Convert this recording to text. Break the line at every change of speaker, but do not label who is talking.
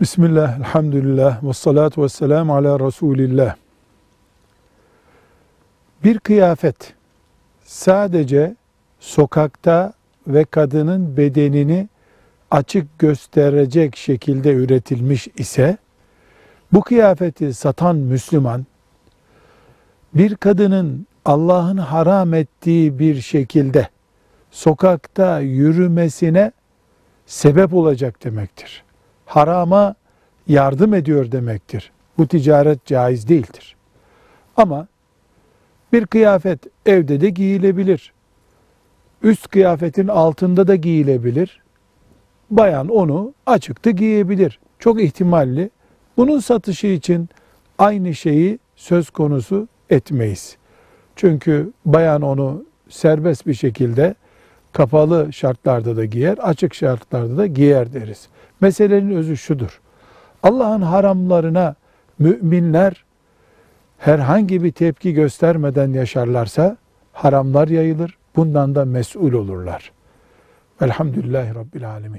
Bismillah, elhamdülillah, ve salatu ve selamu ala Resulillah. Bir kıyafet sadece sokakta ve kadının bedenini açık gösterecek şekilde üretilmiş ise, bu kıyafeti satan Müslüman, bir kadının Allah'ın haram ettiği bir şekilde sokakta yürümesine sebep olacak demektir. Harama yardım ediyor demektir. Bu ticaret caiz değildir. Ama bir kıyafet evde de giyilebilir. Üst kıyafetin altında da giyilebilir. Bayan onu açıkta giyebilir. Çok ihtimalli. Bunun satışı için aynı şeyi söz konusu etmeyiz. Çünkü bayan onu serbest bir şekilde kapalı şartlarda da giyer, açık şartlarda da giyer deriz. Meselenin özü şudur. Allah'ın haramlarına müminler herhangi bir tepki göstermeden yaşarlarsa haramlar yayılır. Bundan da mesul olurlar. Velhamdülillahi Rabbil Alemin.